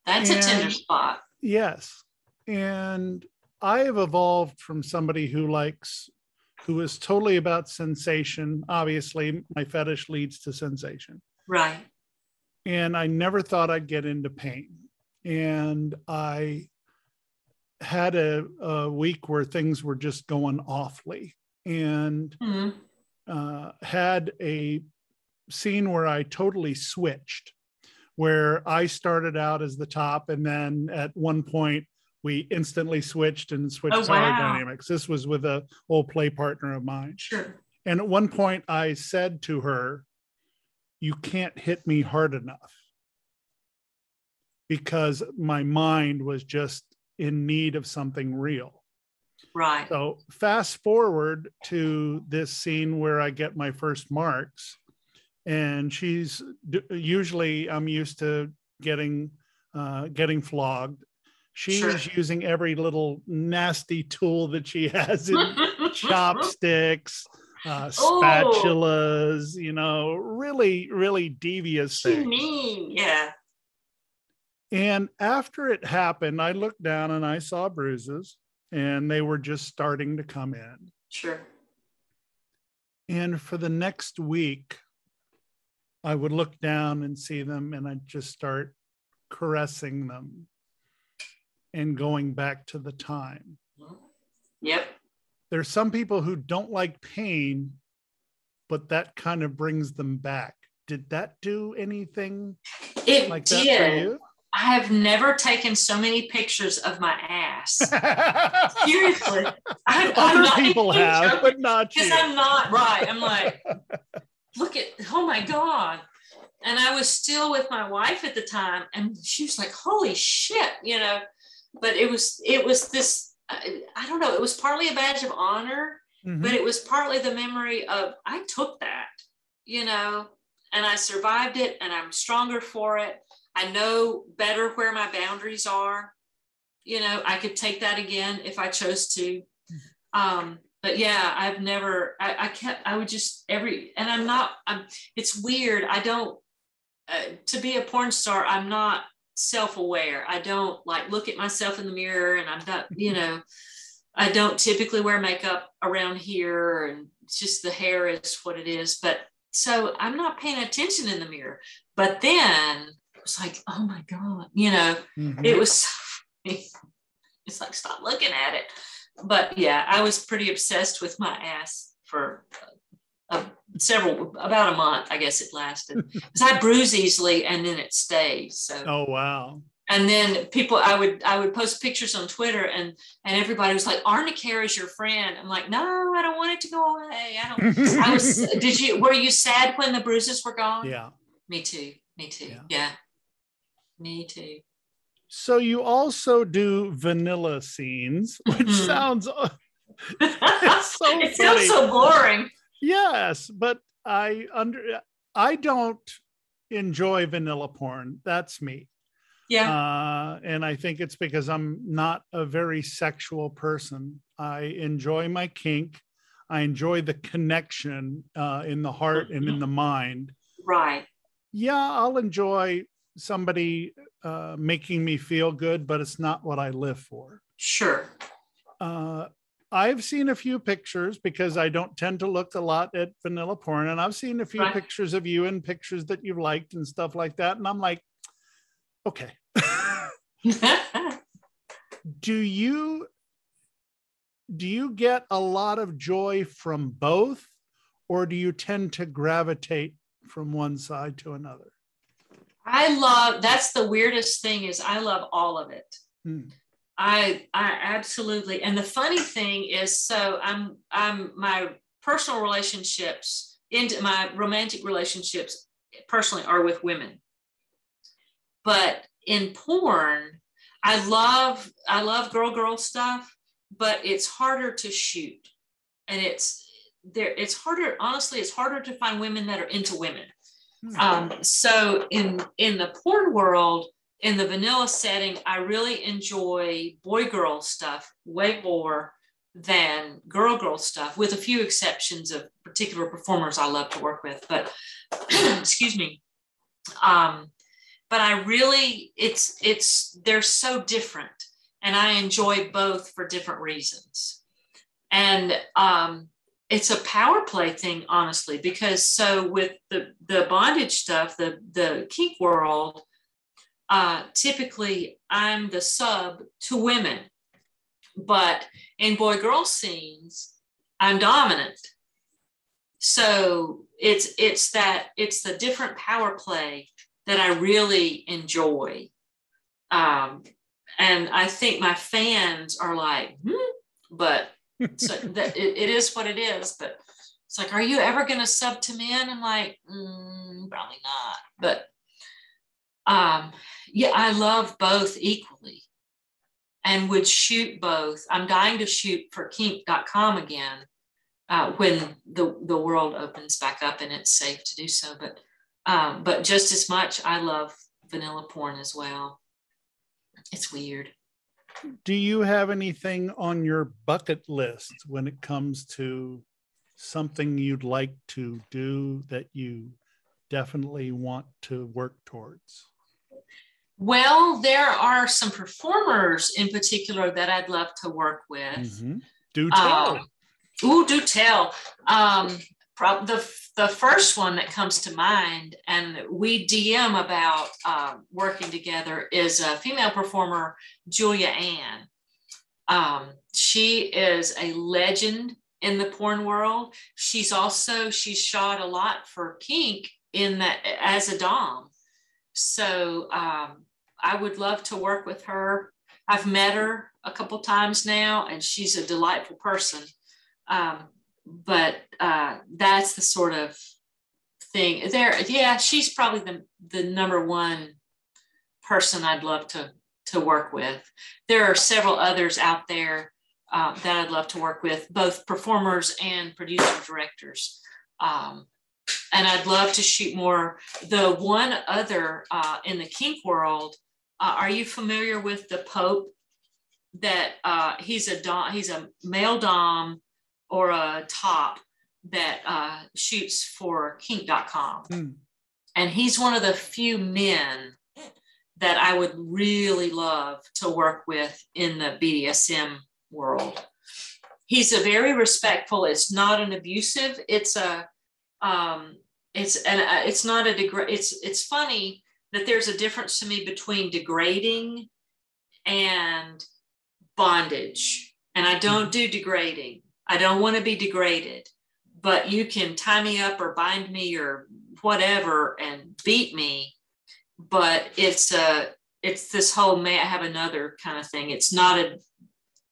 that's a tender spot. Yes. And I have evolved from somebody who likes, who is totally about sensation. Obviously, my fetish leads to sensation. Right. And I never thought I'd get into pain. And I had a, a week where things were just going awfully and Hmm. uh, had a scene where I totally switched, where I started out as the top, and then at one point we instantly switched and switched Oh, power wow. dynamics. This was with a old play partner of mine, Sure. and at one point I said to her, "You can't hit me hard enough," because my mind was just in need of something real. Right. So fast forward to this scene where I get my first marks, and she's usually I'm used to getting uh, getting flogged. She's Sure. using every little nasty tool that she has in <laughs> chopsticks, uh, Oh. spatulas, you know, really, really devious She things. mean, yeah. And after it happened, I looked down and I saw bruises, and they were just starting to come in. Sure. And for the next week, I would look down and see them, and I'd just start caressing them and going back to the time. Yep. There's some people who don't like pain, but that kind of brings them back. Did that do anything It like did. I have never taken so many pictures of my ass. <laughs> Seriously. I, Other people have, joking. but not you. because I'm not right. I'm like, look at, oh my God. And I was still with my wife at the time, and she was like, holy shit, you know. But it was, it was this, I, I don't know, it was partly a badge of honor, Mhm. but it was partly the memory of, I took that, you know, and I survived it, and I'm stronger for it. I know better where my boundaries are. You know, I could take that again if I chose to. Um, but yeah, I've never, I, I kept, I would just every, and I'm not, I'm, it's weird. I don't, uh, to be a porn star, I'm not self-aware. I don't like look at myself in the mirror and I'm not, you know, I don't typically wear makeup around here and it's just the hair is what it is. But so I'm not paying attention in the mirror. But then it was like, oh my God, you know, Mhm. it was so funny. it's like stop looking at it but yeah i was pretty obsessed with my ass for uh, several about a month i guess it lasted. <laughs> Because i bruise easily and then it stays so. Oh wow. and then people i would i would post pictures on twitter and and everybody was like arnica is your friend. I'm like no i don't want it to go away. I don't <laughs> i was did you were you sad when the bruises were gone? Yeah. me too me too. Yeah. yeah. Me too. So you also do vanilla scenes, which Mhm. sounds <laughs> so it sounds so boring yes, but I under I don't enjoy vanilla porn. That's me. yeah Uh, and I think it's because I'm not a very sexual person. I enjoy my kink. I enjoy the connection uh, in the heart and in the mind. right Yeah, I'll enjoy somebody uh, making me feel good, but it's not what I live for. Sure. Uh, I've seen a few pictures because I don't tend to look a lot at vanilla porn, and I've seen a few Right. pictures of you and pictures that you've liked and stuff like that. And I'm like, okay, <laughs> do you do you get a lot of joy from both, or do you tend to gravitate from one side to another? I love that's the weirdest thing is I love all of it. Hmm. I I absolutely and the funny thing is so I'm I'm my personal relationships into my romantic relationships personally are with women. But in porn, I love I love girl girl stuff, but it's harder to shoot. And it's there it's harder honestly it's harder to find women that are into women. Um, so in in the porn world, in the vanilla setting, I really enjoy boy girl stuff way more than girl girl stuff, with a few exceptions of particular performers I love to work with. But <clears throat> excuse me. Um, but I really, it's it's they're so different, and I enjoy both for different reasons. And um, it's a power play thing, honestly, because so with the the bondage stuff, the the kink world, uh, typically I'm the sub to women, but in boy girl scenes, I'm dominant. So it's it's that it's the different power play that I really enjoy. Um, and I think my fans are like, hmm, but so that it, it is what it is. But it's like, are you ever going to sub to men? I'm like, mm, probably not. But um, yeah, I love both equally and would shoot both. I'm dying to shoot for kink.com again uh, when the, the world opens back up and it's safe to do so. But um, but just as much, I love vanilla porn as well. It's weird. Do you have anything on your bucket list when it comes to something you'd like to do that you definitely want to work towards? Well, there are some performers in particular that I'd love to work with. Mm-hmm. Do tell. Um, ooh, do tell. Um, the the first one that comes to mind, and we DM about uh, working together, is a female performer, Julia Ann. Um, she is a legend in the porn world. She's also she's shot a lot for kink in that as a dom. So um, I would love to work with her. I've met her a couple times now, and she's a delightful person. Um, but uh, that's the sort of thing there. Yeah, she's probably the the number one person I'd love to to work with. There are several others out there uh, that I'd love to work with, both performers and producer directors. Um, and I'd love to shoot more. The one other uh, in the kink world, uh, are you familiar with the Pope? That uh, he's a dom, he's a male dom or a top that uh, shoots for kink.com. Mm. And he's one of the few men that I would really love to work with in the BDSM world. He's a very respectful, it's not an abusive, it's a um, it's and uh, it's not a degrade it's it's funny that there's a difference to me between degrading and bondage and i don't do degrading I don't want to be degraded, but you can tie me up or bind me or whatever and beat me. But it's a it's this whole may I have another kind of thing. It's not a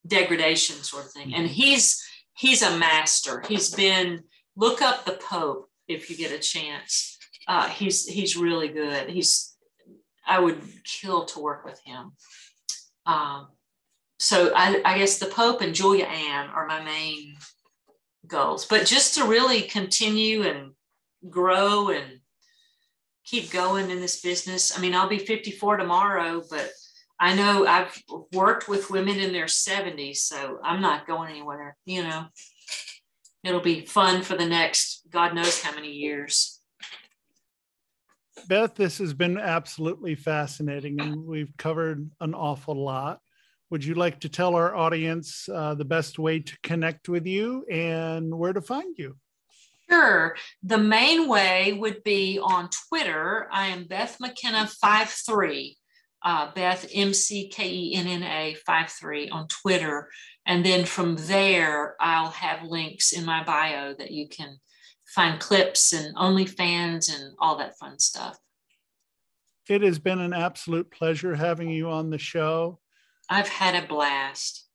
degradation sort of thing. And he's he's a master. He's been look up the Pope if you get a chance. Uh, he's he's really good. He's I would kill to work with him. Um, so I, I guess the Pope and Julia Ann are my main goals. But just to really continue and grow and keep going in this business. I mean, I'll be 54 tomorrow, but I know I've worked with women in their 70s, so I'm not going anywhere, you know. It'll be fun for the next God knows how many years. Beth, this has been absolutely fascinating, and we've covered an awful lot would you like to tell our audience uh, the best way to connect with you and where to find you? Sure. The main way would be on Twitter. I am Beth McKenna 53. Uh, Beth M C K E N N A 53 on Twitter. And then from there, I'll have links in my bio that you can find clips and OnlyFans and all that fun stuff. It has been an absolute pleasure having you on the show. I've had a blast.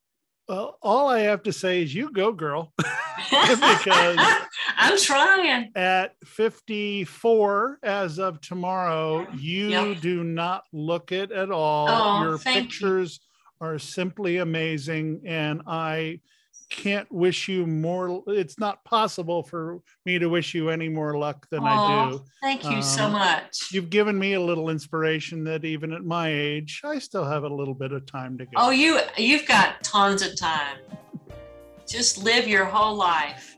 Well, all I have to say is you go, girl. <laughs> <laughs> because I'm trying. At 54 as of tomorrow, you yep. do not look it at all. Oh, Your pictures you. Are simply amazing. And I can't wish you more. It's not possible for me to wish you any more luck than oh, I do. Thank you um, so much. You've given me a little inspiration that even at my age, I still have a little bit of time to go. Oh, you you've got tons of time. Just live your whole life.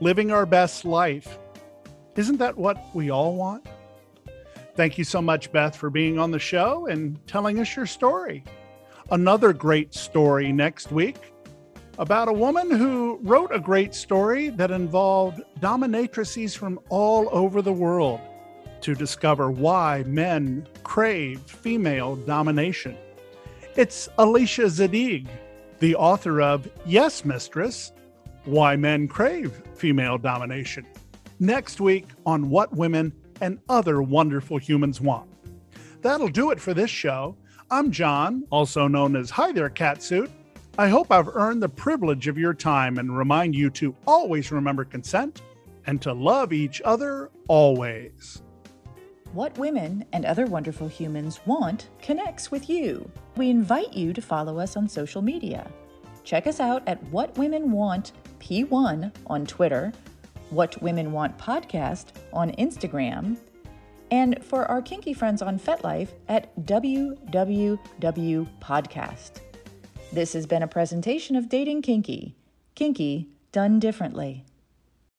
Living our best life. Isn't that what we all want? Thank you so much, Beth, for being on the show and telling us your story. Another great story next week about a woman who wrote a great story that involved dominatrices from all over the world to discover why men crave female domination. It's Alicia Zadig, the author of Yes, Mistress Why Men Crave Female Domination. Next week on What Women and Other Wonderful Humans Want. That'll do it for this show. I'm John, also known as Hi There Catsuit. I hope I've earned the privilege of your time and remind you to always remember consent and to love each other always. What Women and Other Wonderful Humans Want connects with you. We invite you to follow us on social media. Check us out at What Women Want P1 on Twitter, What Women Want Podcast on Instagram, and for our kinky friends on FetLife at WWW Podcast. This has been a presentation of Dating Kinky. Kinky done differently.